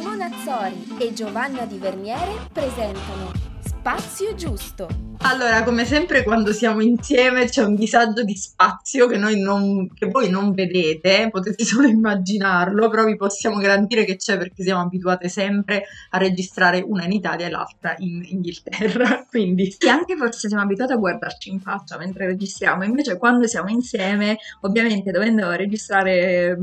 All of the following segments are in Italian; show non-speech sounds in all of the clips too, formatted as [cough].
Simona Azzori e Giovanna Di Verniere presentano Spazio Giusto. Allora, come sempre quando siamo insieme c'è un disagio di spazio che, noi non, che voi non vedete, potete [laughs] solo immaginarlo, però vi possiamo garantire che c'è perché siamo abituate sempre a registrare una in Italia e l'altra in Inghilterra, [laughs] quindi... Sì, anche forse siamo abituati a guardarci in faccia mentre registriamo, invece quando siamo insieme, ovviamente dovendo registrare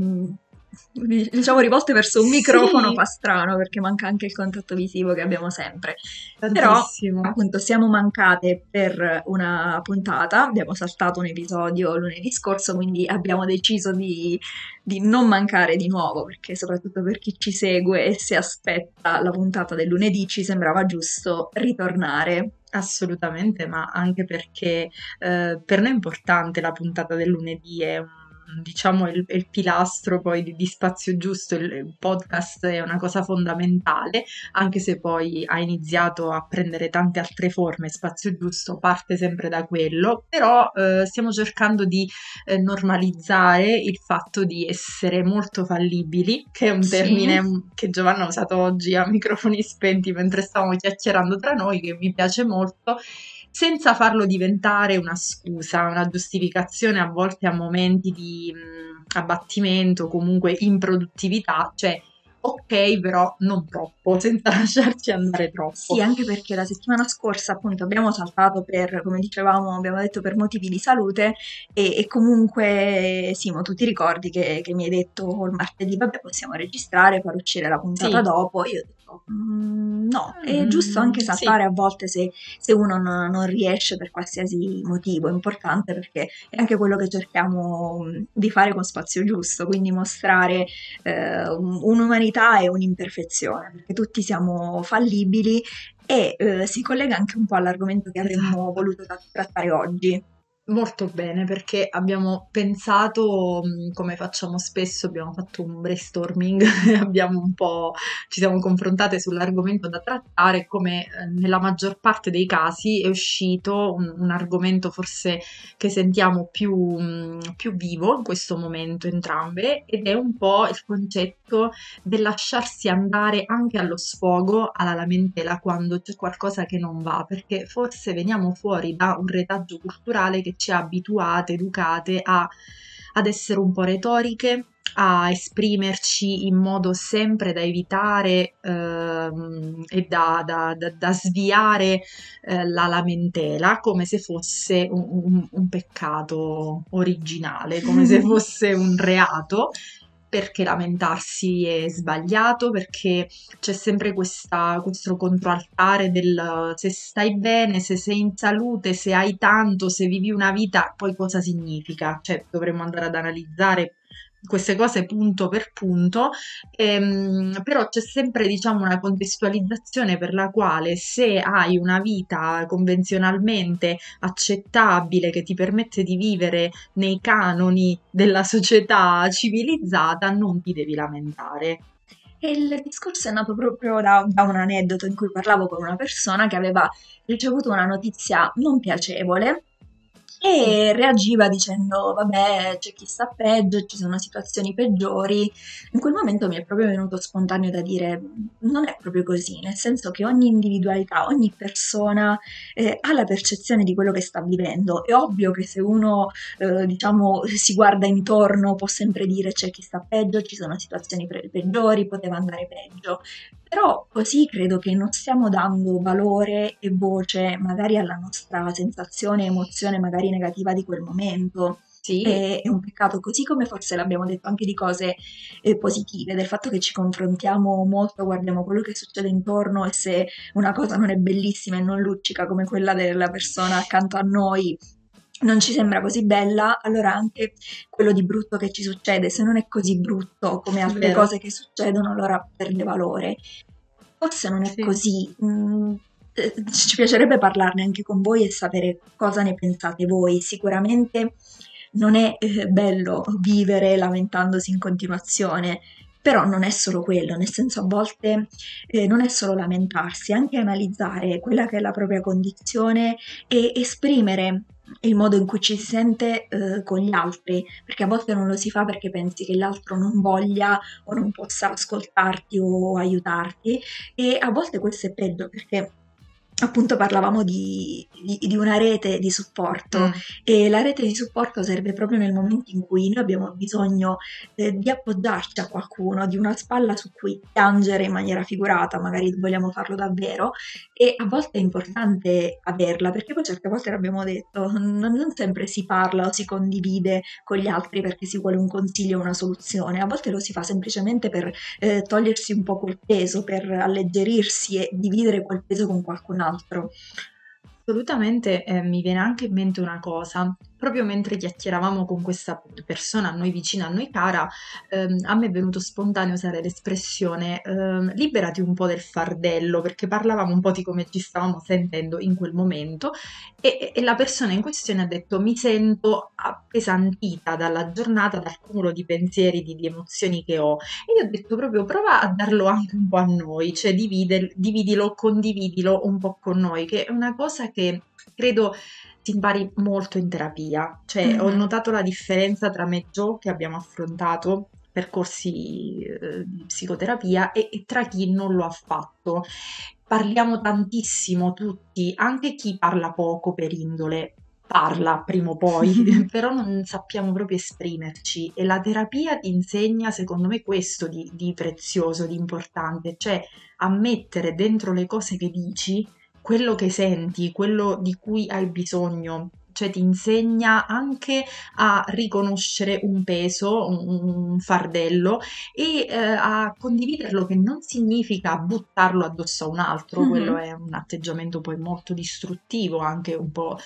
diciamo rivolte verso un microfono sì. fa strano perché manca anche il contatto visivo che abbiamo sempre. Tantissimo. Però appunto siamo mancate per una puntata, abbiamo saltato un episodio lunedì scorso, quindi abbiamo deciso di, di non mancare di nuovo perché soprattutto per chi ci segue e si aspetta la puntata del lunedì ci sembrava giusto ritornare. Assolutamente, ma anche perché eh, per noi è importante la puntata del lunedì, è un diciamo il, il pilastro poi di, di, Spazio Giusto, il, il, podcast è una cosa fondamentale, anche se poi ha iniziato a prendere tante altre forme, Spazio Giusto parte sempre da quello, però eh, stiamo cercando di eh, normalizzare il fatto di essere molto fallibili, che è un sì. termine che Giovanna ha usato oggi a microfoni spenti mentre stavamo chiacchierando tra noi, che mi piace molto senza farlo diventare una scusa, una giustificazione a volte a momenti di mh, abbattimento, comunque improduttività, cioè ok, però non troppo, senza [laughs] lasciarci andare troppo. Sì, anche perché la settimana scorsa appunto abbiamo saltato per, come dicevamo, abbiamo detto per motivi di salute e, e comunque Simo, tu ti ricordi che, che mi hai detto il martedì, vabbè possiamo registrare, far uscire la puntata sì. dopo, io ho detto Mm, no, è mm, giusto anche saltare sì. a volte se, se uno non, non, riesce per qualsiasi motivo, è importante perché è anche quello che cerchiamo mm, di fare con Spazio Giusto, quindi mostrare eh, un'umanità e un'imperfezione, perché tutti siamo fallibili e eh, si collega anche un po' all'argomento che avremmo esatto. voluto trattare oggi. Molto bene, perché abbiamo pensato, come facciamo spesso, abbiamo fatto un brainstorming, [laughs] abbiamo un po', ci siamo confrontate sull'argomento da trattare, come eh, nella maggior parte dei casi è uscito un, un argomento forse che sentiamo più, più, vivo in questo momento entrambe, ed è un po' il concetto del lasciarsi andare anche allo sfogo, alla lamentela, quando c'è qualcosa che non va, perché forse veniamo fuori da un retaggio culturale che ci ha abituate, educate a, ad essere un po' retoriche, a esprimerci in modo sempre da evitare ehm, e da, da, da, da sviare eh, la lamentela come se fosse un, un, un peccato originale, come se [laughs] fosse un reato perché lamentarsi è sbagliato, perché c'è sempre questa, questo controaltare del se stai bene, se sei in salute, se hai tanto, se vivi una vita, poi cosa significa? Cioè dovremmo andare ad analizzare queste cose punto per punto, ehm, però c'è sempre diciamo una contestualizzazione per la quale se hai una vita convenzionalmente accettabile che ti permette di vivere nei canoni della società civilizzata non ti devi lamentare. E il discorso è nato proprio da, da, un aneddoto in cui parlavo con una persona che aveva ricevuto una notizia non piacevole e reagiva dicendo vabbè c'è chi sta peggio, ci sono situazioni peggiori. In quel momento mi è proprio venuto spontaneo da dire non è proprio così, nel senso che ogni individualità, ogni persona eh, ha la percezione di quello che sta vivendo. È ovvio che se uno eh, diciamo si guarda intorno può sempre dire c'è chi sta peggio, ci sono situazioni peggiori, poteva andare peggio. Però così credo che non stiamo dando valore e voce magari alla nostra sensazione, emozione magari negativa di quel momento. Sì. È, è un peccato, così come forse l'abbiamo detto anche di cose eh, positive, del fatto che ci confrontiamo molto, guardiamo quello che succede intorno e se una cosa non è bellissima e non luccica come quella della persona accanto a noi, non ci sembra così bella, allora anche quello di brutto che ci succede, se non è così brutto come altre Vero. cose che succedono, allora perde valore. Forse non è sì. così. Mm, eh, ci piacerebbe parlarne anche con voi e sapere cosa ne pensate voi. Sicuramente non è eh, bello vivere lamentandosi in continuazione, però non è solo quello, nel senso a volte eh, non è solo lamentarsi, anche analizzare quella che è la propria condizione e esprimere il modo in cui ci si sente eh, con gli altri, perché a volte non lo si fa perché pensi che l'altro non voglia o non possa ascoltarti o aiutarti e a volte questo è peggio perché appunto parlavamo di, di, di, una rete di supporto mm. e la rete di supporto serve proprio nel momento in cui noi abbiamo bisogno eh, di appoggiarci a qualcuno, di una spalla su cui piangere in maniera figurata, magari vogliamo farlo davvero e a volte è importante averla perché poi certe volte l'abbiamo detto, non, non sempre si parla o si condivide con gli altri perché si vuole un consiglio o una soluzione, a volte lo si fa semplicemente per eh, togliersi un po' quel peso, per alleggerirsi e dividere quel peso con qualcun altro altro. Assolutamente eh, mi viene anche in mente una cosa, proprio mentre chiacchieravamo con questa persona a noi vicina, a noi cara, ehm, a me è venuto spontaneo usare l'espressione ehm, liberati un po' del fardello, perché parlavamo un po' di come ci stavamo sentendo in quel momento e, e la persona in questione ha detto mi sento appesantita dalla giornata, dal cumulo di pensieri, di, di emozioni che ho. E io ho detto proprio prova a darlo anche un po' a noi, cioè divide, dividilo, condividilo un po' con noi, che è una cosa che credo si impari molto in terapia. Cioè, mm-hmm. ho notato la differenza tra me e Joe che abbiamo affrontato percorsi eh, di psicoterapia e, e tra chi non lo ha fatto. Parliamo tantissimo tutti, anche chi parla poco per indole, parla prima o poi, [laughs] [laughs] però non sappiamo proprio esprimerci e la terapia ti insegna, secondo me, questo di, di prezioso, di importante, cioè ammettere dentro le cose che dici quello che senti, quello di cui hai bisogno, cioè ti insegna anche a riconoscere un peso, un, fardello e eh, a condividerlo che non significa buttarlo addosso a un altro, mm-hmm. quello è un atteggiamento poi molto distruttivo, anche un po'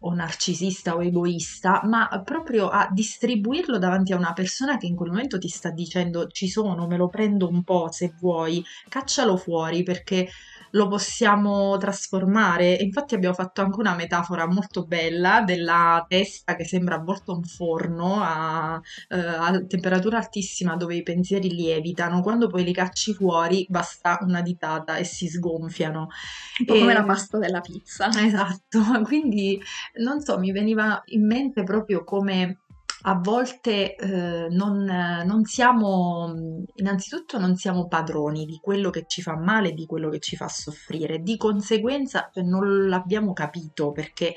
o narcisista o egoista, ma proprio a distribuirlo davanti a una persona che in quel momento ti sta dicendo ci sono, me lo prendo un po' se vuoi, caccialo fuori perché lo possiamo trasformare. infatti abbiamo fatto anche una metafora molto bella della testa che sembra avvolto un forno a, eh, a temperatura altissima dove i pensieri lievitano. Quando poi li cacci fuori basta una ditata e si sgonfiano. Un po' e... come la pasta della pizza. Esatto, [laughs] quindi non so, mi veniva in mente proprio come a volte eh, non, non, siamo, innanzitutto non siamo padroni di quello che ci fa male, di quello che ci fa soffrire, di conseguenza non l'abbiamo capito perché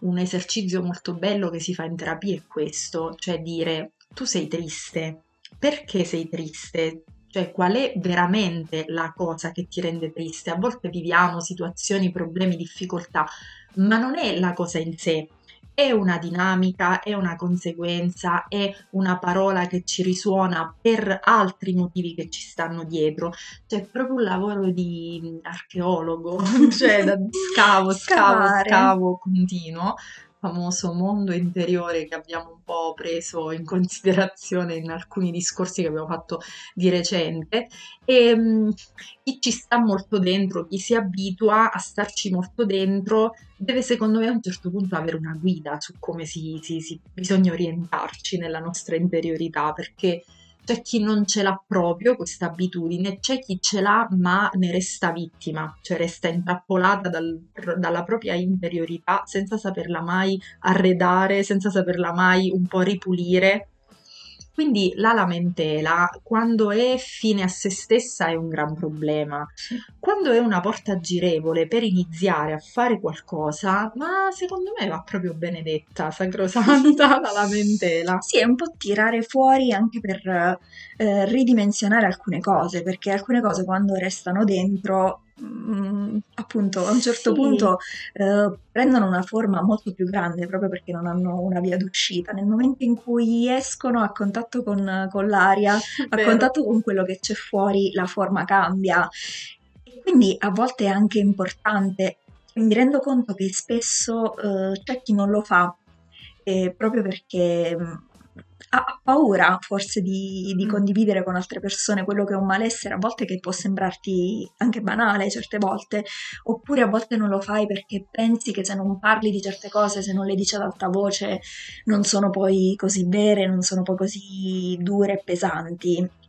un esercizio molto bello che si fa in terapia è questo, cioè dire tu sei triste, perché sei triste? Cioè, qual è veramente la cosa che ti rende triste? A volte viviamo situazioni, problemi, difficoltà, ma non è la cosa in sé, è una dinamica, è una conseguenza, è una parola che ci risuona per altri motivi che ci stanno dietro. Cioè, proprio un lavoro di archeologo, [laughs] cioè da [laughs] scavo, scavo, scavo continuo famoso mondo interiore che abbiamo un po' preso in considerazione in alcuni discorsi che abbiamo fatto di recente. E um, chi ci sta molto dentro, chi si abitua a starci molto dentro deve secondo me a un certo punto avere una guida su come si, si, si bisogna orientarci nella nostra interiorità perché c'è chi non ce l'ha proprio questa abitudine, c'è chi ce l'ha ma ne resta vittima, cioè resta intrappolata dal, dalla propria interiorità senza saperla mai arredare, senza saperla mai un po' ripulire quindi la lamentela, quando è fine a se stessa, è un gran problema. Quando è una porta girevole per iniziare a fare qualcosa, ma secondo me va proprio benedetta, sacrosanta [laughs] la lamentela. Sì, è un po' tirare fuori anche per eh, ridimensionare alcune cose, perché alcune cose quando restano dentro Mm, appunto a un certo sì. punto eh, prendono una forma molto più grande proprio perché non hanno una via d'uscita. Nel momento in cui escono a contatto con, con l'aria, a contatto con quello che c'è fuori, la forma cambia. quindi a volte è anche importante. Mi rendo conto che spesso eh, c'è chi non lo fa eh, proprio perché mm, ha paura forse di, di, mm. condividere con altre persone quello che è un malessere, a volte che può sembrarti anche banale certe volte, oppure a volte non lo fai perché pensi che se non parli di certe cose, se non le dici ad alta voce, non sono poi così vere, non sono poi così dure e pesanti.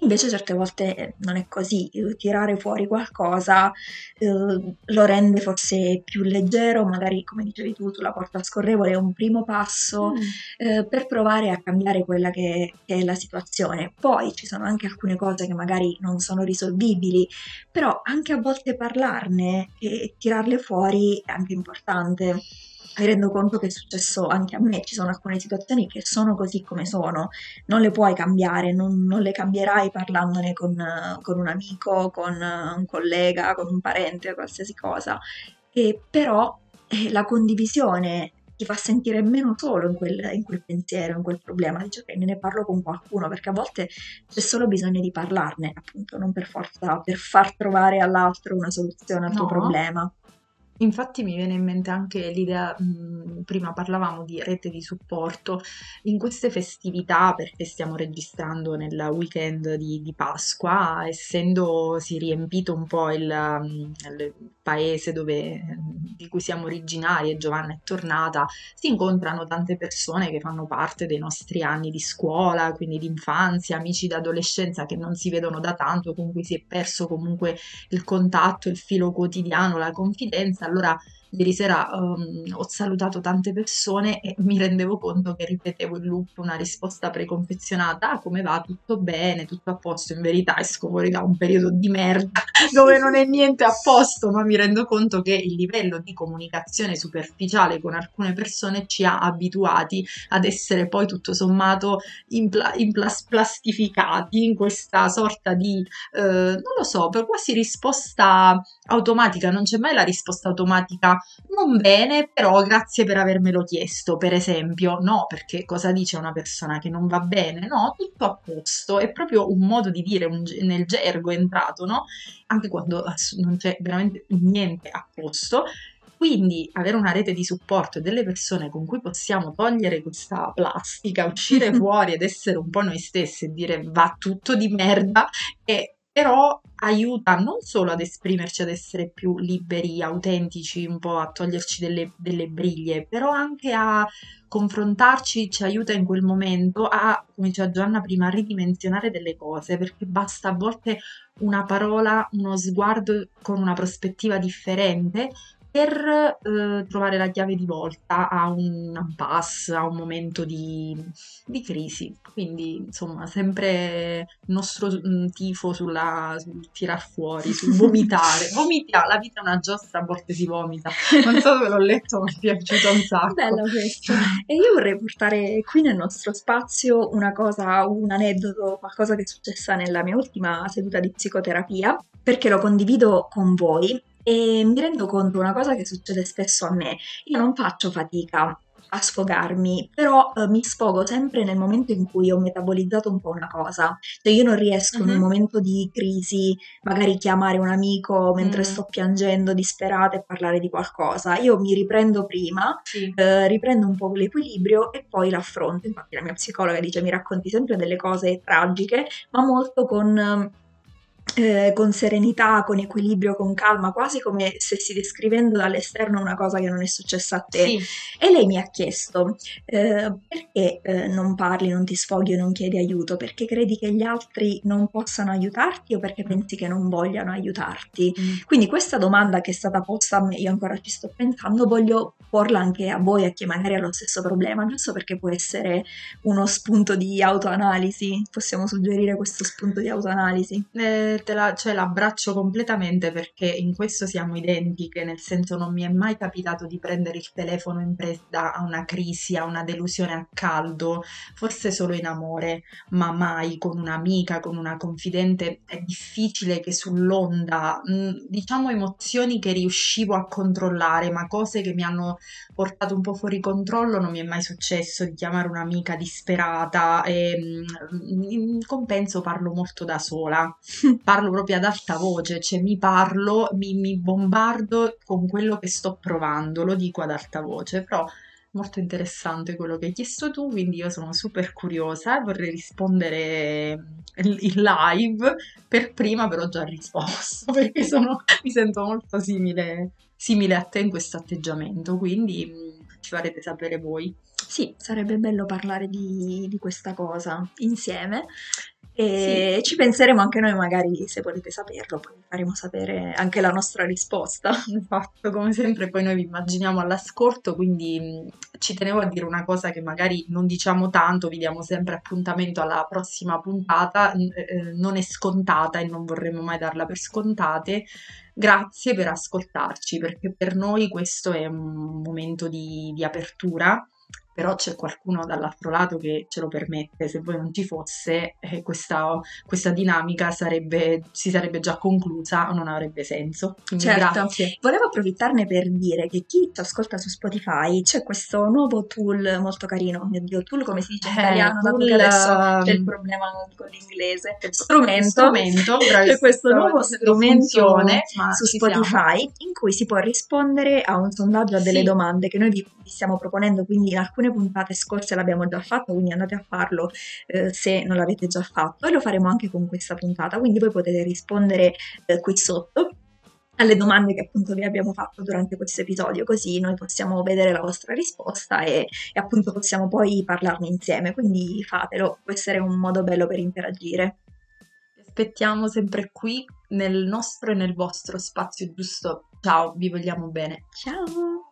Invece certe volte eh, non è così, tirare fuori qualcosa eh, lo rende forse più leggero, magari come dicevi tu sulla porta scorrevole è un primo passo mm. eh, per provare a cambiare quella che, che, è la situazione. Poi ci sono anche alcune cose che magari non sono risolvibili, però anche a volte parlarne e tirarle fuori è anche importante mi rendo conto che è successo anche a me, ci sono alcune situazioni che sono così come sono, non le puoi cambiare, non, non le cambierai parlandone con, con, un amico, con un collega, con un parente, qualsiasi cosa, e però eh, la condivisione ti fa sentire meno solo in quel, in quel pensiero, in quel problema, dice ok, ne parlo con qualcuno, perché a volte c'è solo bisogno di parlarne, appunto, non per forza per far trovare all'altro una soluzione al no. tuo problema. Infatti mi viene in mente anche l'idea, prima parlavamo di rete di supporto, in queste festività, perché stiamo registrando nel weekend di, di Pasqua, essendosi riempito un po' il, il paese dove, di cui siamo originari e Giovanna è tornata, si incontrano tante persone che fanno parte dei nostri anni di scuola, quindi di infanzia, amici d'adolescenza che non si vedono da tanto, con cui si è perso comunque il contatto, il filo quotidiano, la confidenza allora ieri sera um, ho salutato tante persone e mi rendevo conto che ripetevo in loop una risposta preconfezionata, ah, come va, tutto bene, tutto a posto, in verità esco fuori da un periodo di merda [laughs] dove non è niente a posto, ma mi rendo conto che il livello di comunicazione superficiale con alcune persone ci ha abituati ad essere poi tutto sommato impla- implas- plastificati in questa sorta di, eh, non lo so, per quasi risposta automatica, non c'è mai la risposta automatica non bene, però grazie per avermelo chiesto, per esempio. No, perché cosa dice una persona che non va bene? No, tutto a posto, è proprio un modo di dire un, nel gergo è entrato, no? Anche quando non c'è veramente niente a posto. Quindi avere una rete di supporto e delle persone con cui possiamo togliere questa plastica, uscire [laughs] fuori ed essere un po' noi stessi e dire va tutto di merda e però aiuta non solo ad esprimerci, ad essere più liberi, autentici, un po' a toglierci delle, delle briglie, però anche a confrontarci, ci aiuta in quel momento a, come diceva Gianna prima, a ridimensionare delle cose, perché basta a volte una parola, uno sguardo con una prospettiva differente per eh, trovare la chiave di volta a un impasse, a un momento di, di, crisi. Quindi, insomma, sempre il nostro mm, tifo sulla, sul tirar fuori, sul [laughs] vomitare. Vomitiamo, la vita è una giostra, a volte si vomita. Non so dove l'ho letto, ma mi è piaciuto un sacco. Bello questo. E io vorrei portare qui nel nostro spazio una cosa, un aneddoto, qualcosa che è successa nella mia ultima seduta di psicoterapia, perché lo condivido con voi e mi rendo conto una cosa che succede spesso a me. Io non faccio fatica a sfogarmi, però eh, mi sfogo sempre nel momento in cui ho metabolizzato un po' una cosa. Cioè io non riesco uh-huh. in un mhm. momento di crisi magari chiamare un amico mentre uh-huh. sto piangendo disperata e parlare di qualcosa. Io mi riprendo prima, sì. eh, riprendo un po' l'equilibrio e poi l'affronto. Infatti la mia psicologa dice mi racconti sempre delle cose tragiche, ma molto con eh, con serenità, con equilibrio, con calma, quasi come se stessi descrivendo dall'esterno una cosa che non è successa a te. Sì. E lei mi ha chiesto eh, perché eh, non parli, non ti sfoghi o non chiedi aiuto? Perché credi che gli altri non possano aiutarti o perché pensi che non vogliano aiutarti? Mm. Quindi questa domanda che è stata posta a me, io ancora ci sto pensando, voglio porla anche a voi, a chi magari ha lo stesso problema, giusto perché può essere uno spunto di autoanalisi. Possiamo suggerire questo spunto di autoanalisi? Eh, te la, cioè, l'abbraccio completamente perché in questo siamo identiche, nel senso non mi è mai capitato di prendere il telefono in preda a una crisi, a una delusione a caldo, forse solo in amore, ma mai con un'amica, con una confidente. È difficile che sull'onda, mm, diciamo emozioni che riuscivo a controllare, ma cose che mi hanno portato un po' fuori controllo, non mi è mai successo di chiamare un'amica disperata e mm, in compenso parlo molto da sola. [laughs] parlo proprio ad alta voce, cioè mi parlo, mi, mi bombardo con quello che sto provando, lo dico ad alta voce, però molto interessante quello che hai chiesto tu, quindi io sono super curiosa e vorrei rispondere in live. Per prima però ho già risposto [laughs] perché sono, mi sento molto simile, simile a te in questo atteggiamento, quindi mm, ci farete sapere voi. Sì, sarebbe bello parlare di, di questa cosa insieme. E ci penseremo anche noi magari se volete saperlo, poi vi faremo sapere anche la nostra risposta. Esatto, come sempre poi noi vi immaginiamo all'ascolto, quindi ci tenevo a dire una cosa che magari non diciamo tanto, vi diamo sempre appuntamento alla prossima puntata, n- eh, non è scontata e non vorremmo mai darla per scontate. Grazie per ascoltarci, perché per noi questo è un momento di, di apertura però c'è qualcuno dall'altro lato che ce lo permette, se poi non ci fosse eh, questa, questa, dinamica sarebbe, si sarebbe già conclusa o non avrebbe senso. Quindi certo, grazie. volevo approfittarne per dire che chi ci ascolta su Spotify c'è questo nuovo tool molto carino, mio Dio, tool come si dice in Eh, italiano, tool, adesso c'è il ehm, problema con l'inglese, strumento, strumento, c'è questo [laughs] nuovo strumento su ci siamo. Spotify in cui si può rispondere a un sondaggio a delle Sì. domande che noi vi, vi stiamo proponendo, quindi in alcune puntate scorse l'abbiamo già fatto, quindi andate a farlo eh, se non l'avete già fatto e lo faremo anche con questa puntata, quindi voi potete rispondere eh, qui sotto alle domande che appunto vi abbiamo fatto durante questo episodio, così noi possiamo vedere la vostra risposta e, e appunto possiamo poi parlarne insieme, quindi fatelo, può essere un modo bello per interagire. Vi aspettiamo sempre qui nel nostro e nel vostro spazio giusto. Ciao, vi vogliamo bene. Ciao!